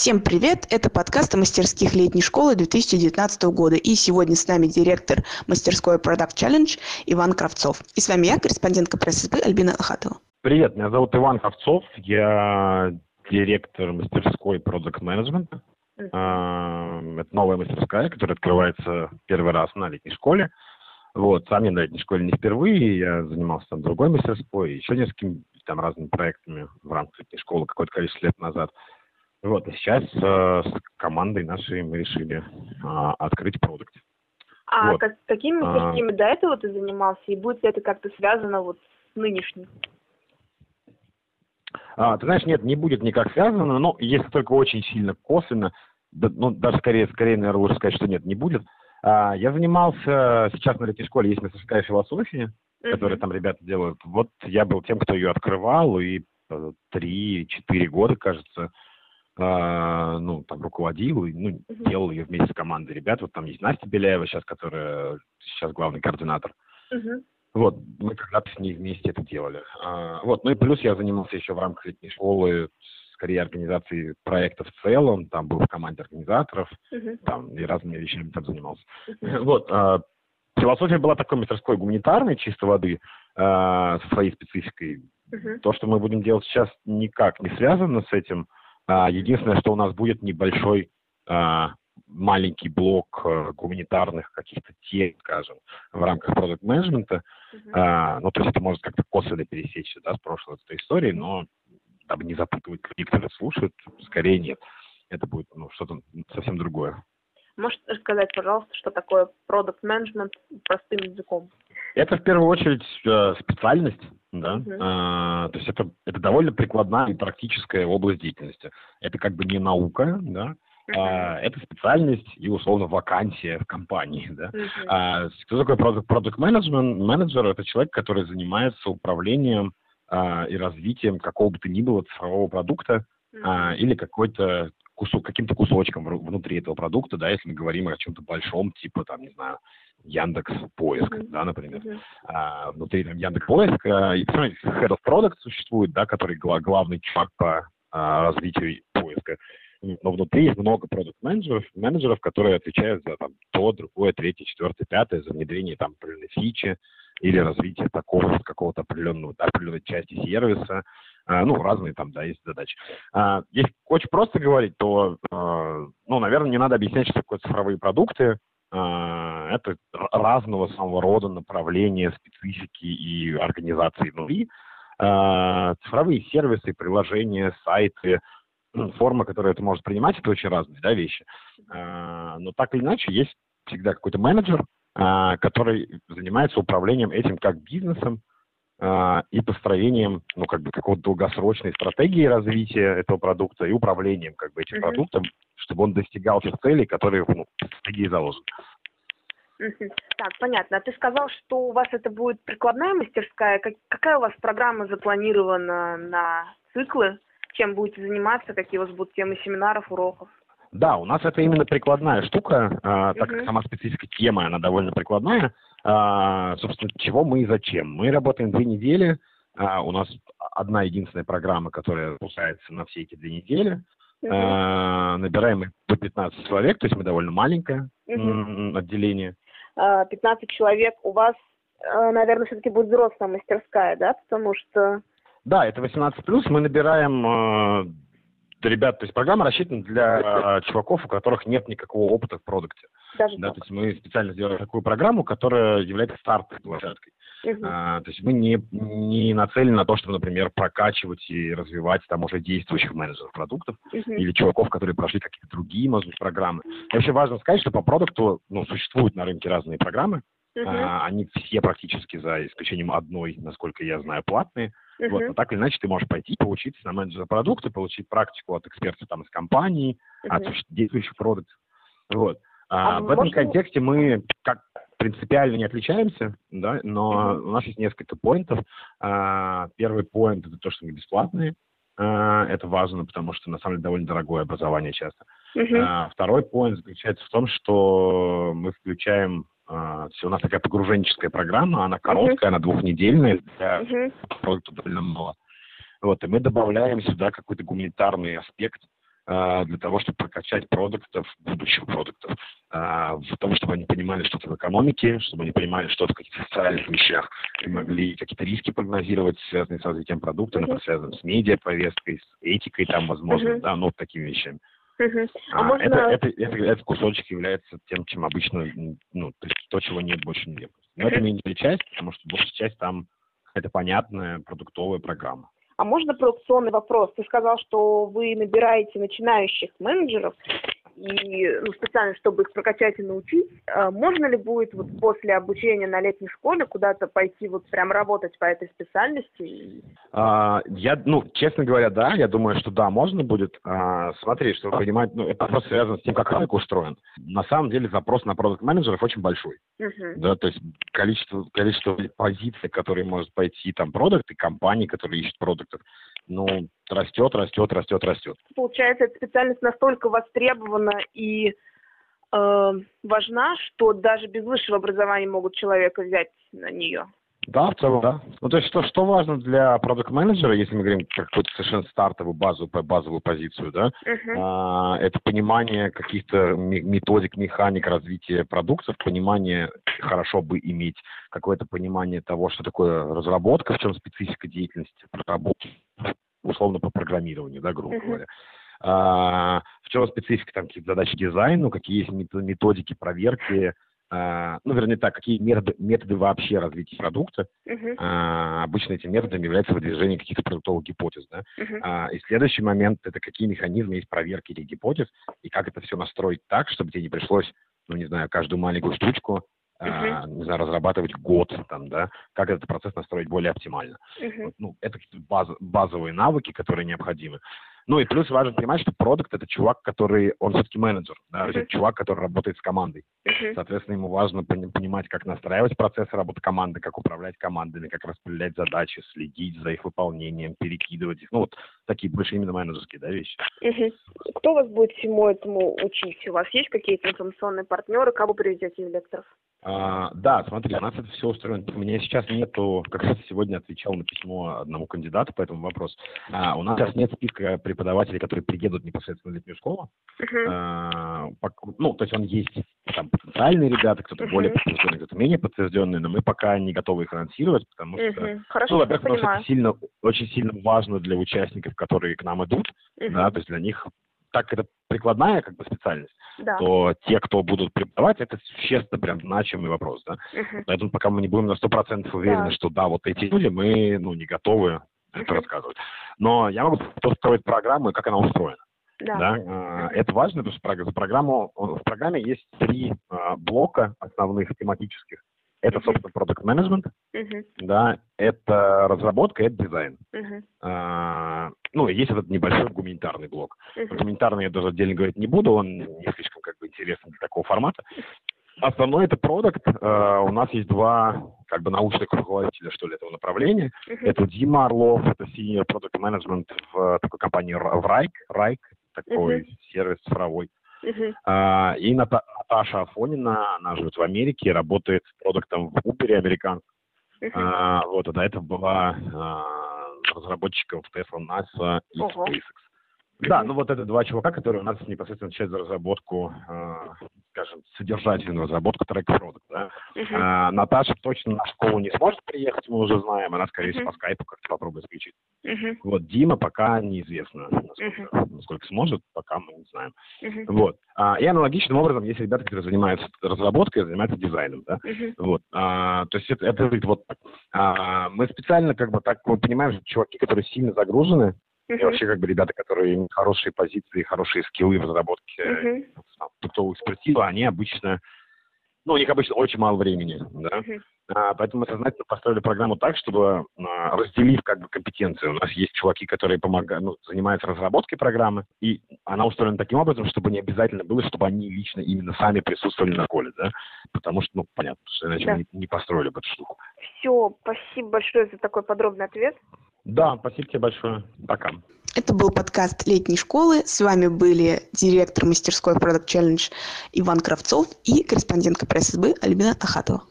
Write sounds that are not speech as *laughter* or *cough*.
Всем привет! Это подкаст о мастерских летней школы 2019 года. И сегодня с нами директор мастерской Product Challenge Иван Кравцов. И с вами я, корреспондентка пресс-СБ Альбина Ахатова. Привет, меня зовут Иван Кравцов. Я директор мастерской Product Management. А, это новая мастерская, которая открывается первый раз на летней школе. Вот, сам я на летней школе не впервые, я занимался там другой мастерской, еще несколькими там разными проектами в рамках летней школы какое-то количество лет назад. Вот, и сейчас э, с командой нашей мы решили э, открыть продукт. А вот. как, какими а. мастерскими а... до этого ты занимался, и будет ли это как-то связано вот с нынешним? А, ты знаешь, нет, не будет никак связано, но если только очень сильно косвенно, да, ну, даже скорее, скорее, наверное, лучше сказать, что нет, не будет. А, я занимался, сейчас на летней школе есть мастерская философия, uh-huh. которую там ребята делают. Вот я был тем, кто ее открывал, и э, три-четыре года, кажется, а, ну, там, руководил, ну, делал ее вместе с командой ребят. Вот там есть Настя Беляева сейчас, которая сейчас главный координатор. Uh-huh. Вот, мы когда-то с ней вместе это делали. А, вот, ну и плюс я занимался еще в рамках летней школы, скорее, организацией проекта в целом, там был в команде организаторов, uh-huh. там и разными вещами там занимался. Uh-huh. *laughs* Вот, а, философия была такой мастерской гуманитарной, чистой воды, а, со своей спецификой. Uh-huh. То, что мы будем делать сейчас, никак не связано с этим, единственное, что у нас будет небольшой а, маленький блок а, гуманитарных каких-то тем, скажем, в рамках продукт менеджмента. Uh-huh. А, ну, то есть это может как-то косвенно пересечься да, с прошлой этой истории, но дабы не запутывать людей, которые слушают, скорее нет. Это будет ну, что-то совсем другое. Можешь рассказать, пожалуйста, что такое продукт менеджмент простым языком? Это в первую очередь э, специальность, да, uh-huh. а, то есть это, это довольно прикладная и практическая область деятельности. Это как бы не наука, да, а, это специальность и условно вакансия в компании, да. Uh-huh. А, кто такой продукт менеджмент менеджер? Это человек, который занимается управлением а, и развитием какого бы то ни было цифрового продукта uh-huh. а, или какой-то кусок, каким-то кусочком внутри этого продукта, да, если мы говорим о чем-то большом, типа, там, не знаю, Яндекс Поиск, mm-hmm. да, например. Mm-hmm. А, внутри там, Яндекс Поиска и Head of Product существует, да, который гла- главный чувак по а, развитию поиска. Но внутри есть много продукт-менеджеров, менеджеров, которые отвечают за там, то, другое, третье, четвертое, пятое, за внедрение там определенной фичи или развитие такого какого-то определенного, определенной части сервиса. А, ну, разные там, да, есть задачи. А, если очень просто говорить, то, а, ну, наверное, не надо объяснять, что такое цифровые продукты. А, это разного самого рода направления, специфики и организации внутри. А, цифровые сервисы, приложения, сайты, ну, форма, которую это может принимать, это очень разные да, вещи. А, но так или иначе, есть всегда какой-то менеджер, который занимается управлением этим как бизнесом, и построением, ну, как бы, какого-то долгосрочной стратегии развития этого продукта и управлением, как бы, этим mm-hmm. продуктом, чтобы он достигал тех целей, которые, ну, в стратегии заложены. Так, понятно. А ты сказал, что у вас это будет прикладная мастерская. Как, какая у вас программа запланирована на циклы? Чем будете заниматься? Какие у вас будут темы семинаров, уроков? Да, у нас это именно прикладная штука, а, так как сама специфика темы, она довольно прикладная. А, собственно, чего мы и зачем? Мы работаем две недели, а, у нас одна единственная программа, которая запускается на все эти две недели. А, набираем по 15 человек, то есть мы довольно маленькое отделение. 15 человек у вас, наверное, все-таки будет взрослая мастерская, да, потому что... Да, это 18+, мы набираем ребят, то есть программа рассчитана для э, чуваков, у которых нет никакого опыта в продукте. Даже да, то есть мы специально сделали такую программу, которая является стартовой площадкой. Uh-huh. А, то есть мы не, не нацелены на то, чтобы, например, прокачивать и развивать там уже действующих менеджеров продуктов uh-huh. или чуваков, которые прошли какие-то другие, может быть, программы. И вообще важно сказать, что по продукту ну, существуют на рынке разные программы. Uh-huh. А, они все практически, за исключением одной, насколько я знаю, платные. Uh-huh. Вот, но так или иначе ты можешь пойти поучиться на менеджера продукта, получить практику от экспертов там из компании, uh-huh. от действующих продуктов. Вот. А, а в этом контексте мы как принципиально не отличаемся, да, но uh-huh. у нас есть несколько поинтов. А, первый поинт это то, что мы бесплатные. А, это важно, потому что на самом деле довольно дорогое образование часто. Uh-huh. А, второй поинт заключается в том, что мы включаем у нас такая погруженческая программа, она короткая, uh-huh. она двухнедельная, для uh-huh. продукта довольно мало. Вот, и мы добавляем сюда какой-то гуманитарный аспект, э, для того, чтобы прокачать продуктов, будущих продуктов, э, в том, чтобы они понимали что-то в экономике, чтобы они понимали что-то в каких-то социальных вещах, и могли какие-то риски прогнозировать, связанные с развитием продукта, например, связанные с медиаповесткой, с этикой там, возможно, Мгм. да, ну, вот такими вещами. Мгм. А А, можно... это, это, это, этот кусочек является тем, чем обычно, ну, то есть то, чего нет больше нигде. Но это Мгм. меньшая часть, потому что большая часть там какая-то понятная продуктовая программа. А можно провокационный вопрос? Ты сказал, что вы набираете начинающих менеджеров, и ну, специально, чтобы их прокачать и научить. А можно ли будет вот после обучения на летней школе куда-то пойти вот прям работать по этой специальности? А, я, ну, честно говоря, да, я думаю, что да, можно будет. А, смотри, чтобы понимать, ну, это просто связано с тем, как рынок устроен. На самом деле запрос на продукт менеджеров очень большой. Мгм. Да, то есть количество, количество позиций, которые может пойти там продукт и компании, которые ищут продуктов, ну, растет, растет, растет, растет. Получается, эта специальность настолько востребована и э, важна, что даже без высшего образования могут человека взять на нее. Да, в целом, да. Ну, то есть, что, что важно для продукт-менеджера, если мы говорим про какую-то совершенно стартовую базовую, базовую позицию, да, Мгм. а, это понимание каких-то ме- методик, механик развития продуктов, понимание, хорошо бы иметь какое-то понимание того, что такое разработка, в чем специфика деятельности разработки, условно по программированию, да, грубо Мгм. говоря. А, в чем специфика там каких задачи дизайну, какие есть мет- методики проверки, а, ну, вернее так, какие методы, методы вообще развития продукта. Мгм. А, обычно этим методом является выдвижение каких-то продуктовых гипотез. Да? Мгм. А, и следующий момент – это какие механизмы есть проверки этих гипотез, и как это все настроить так, чтобы тебе не пришлось, ну, не знаю, каждую маленькую штучку а, не знаю, разрабатывать год, там, да, как этот процесс настроить более оптимально. Мгм. Вот, ну, это какие-то баз- базовые навыки, которые необходимы. Ну и плюс важно понимать, что продукт это чувак, который, он все-таки менеджер, да, это чувак, который работает с командой. Мгм. Соответственно, ему важно пони- понимать, как настраивать процессы работы команды, как управлять командами, как распределять задачи, следить за их выполнением, перекидывать их. Ну, вот такие больше именно менеджерские да, вещи. Мгм. Кто вас будет всему этому учить? У вас есть какие-то информационные партнеры? Кого приведете лекторов? А, да, смотри, у нас это все устроено. У меня сейчас нету, как раз сегодня отвечал на письмо одному кандидату по этому вопросу. А, у нас сейчас нет списка преподавателей, которые приедут непосредственно в летнюю школу. Мгм. А, ну, то есть он есть там потенциальные ребята, кто-то Мгм. более подтвержденный, кто-то менее подтвержденный, но мы пока не готовы их анонсировать, потому что Мгм. Хорошо, Ну, во-первых, потому что это сильно, очень сильно важно для участников, которые к нам идут, Мгм. да, то есть для них так это прикладная как бы специальность, Да. то те, кто будут преподавать, это существенно прям значимый вопрос, да. Мгм. Поэтому пока мы не будем на сто процентов уверены, Да. что да, вот эти люди, мы, ну, не готовы это Мгм. рассказывать. Но я могу построить программу и как она устроена. Да. Да, а, это важно, потому что за программу, в программе есть три а, блока основных тематических. Это, собственно, продукт менеджмент, Мгм. да, это разработка, это дизайн. Мгм. А, ну, есть этот небольшой гуманитарный блок. Мгм. Гуманитарный я даже отдельно говорить не буду, он не слишком как бы интересен для такого формата. Основной это продукт. А, у нас есть два как бы научных руководителя, что ли, этого направления. Мгм. Это Дима Орлов, это senior product management в такой компании в Райк, Райк, такой Мгм. сервис цифровой. А, и Ната- Наташа Афонина, она живет в Америке, работает продуктом в Uber американском. Мгм. А, вот, а до этого была а, разработчиком в Tesla, NASA и Ого. SpaceX. Да, ну вот это два чувака, которые у нас непосредственно отвечают за разработку, а, скажем, содержательную разработку трека продукт. Да? Мгм. А, Наташа точно на школу не сможет приехать, мы уже знаем, она, скорее всего, Мгм. по скайпу как-то попробует включить. Мгм. Вот, Дима пока неизвестно, насколько, насколько сможет, пока мы не знаем. Мгм. Вот. А, и аналогичным образом есть ребята, которые занимаются разработкой, занимаются дизайном, да. Мгм. Вот. А, то есть это, это выглядит вот так. А, мы специально как бы так мы понимаем, что чуваки, которые сильно загружены, и Мгм. вообще как бы ребята, которые имеют хорошие позиции, хорошие скиллы в разработке там, продуктовую экспертизу, они обычно, ну, у них обычно очень мало времени, да. А, поэтому мы сознательно построили программу так, чтобы а, разделив как бы компетенции. У нас есть чуваки, которые помогают, ну, занимаются разработкой программы, и она устроена таким образом, чтобы не обязательно было, чтобы они лично именно сами присутствовали на коле, да, потому что, ну, понятно, что иначе Да. мы не, не построили бы эту штуку. Все, спасибо большое за такой подробный ответ. Да, спасибо тебе большое. Пока. Это был подкаст летней школы. С вами были директор мастерской Product Challenge Иван Кравцов и корреспондентка пресс-СБ Альбина Ахатова.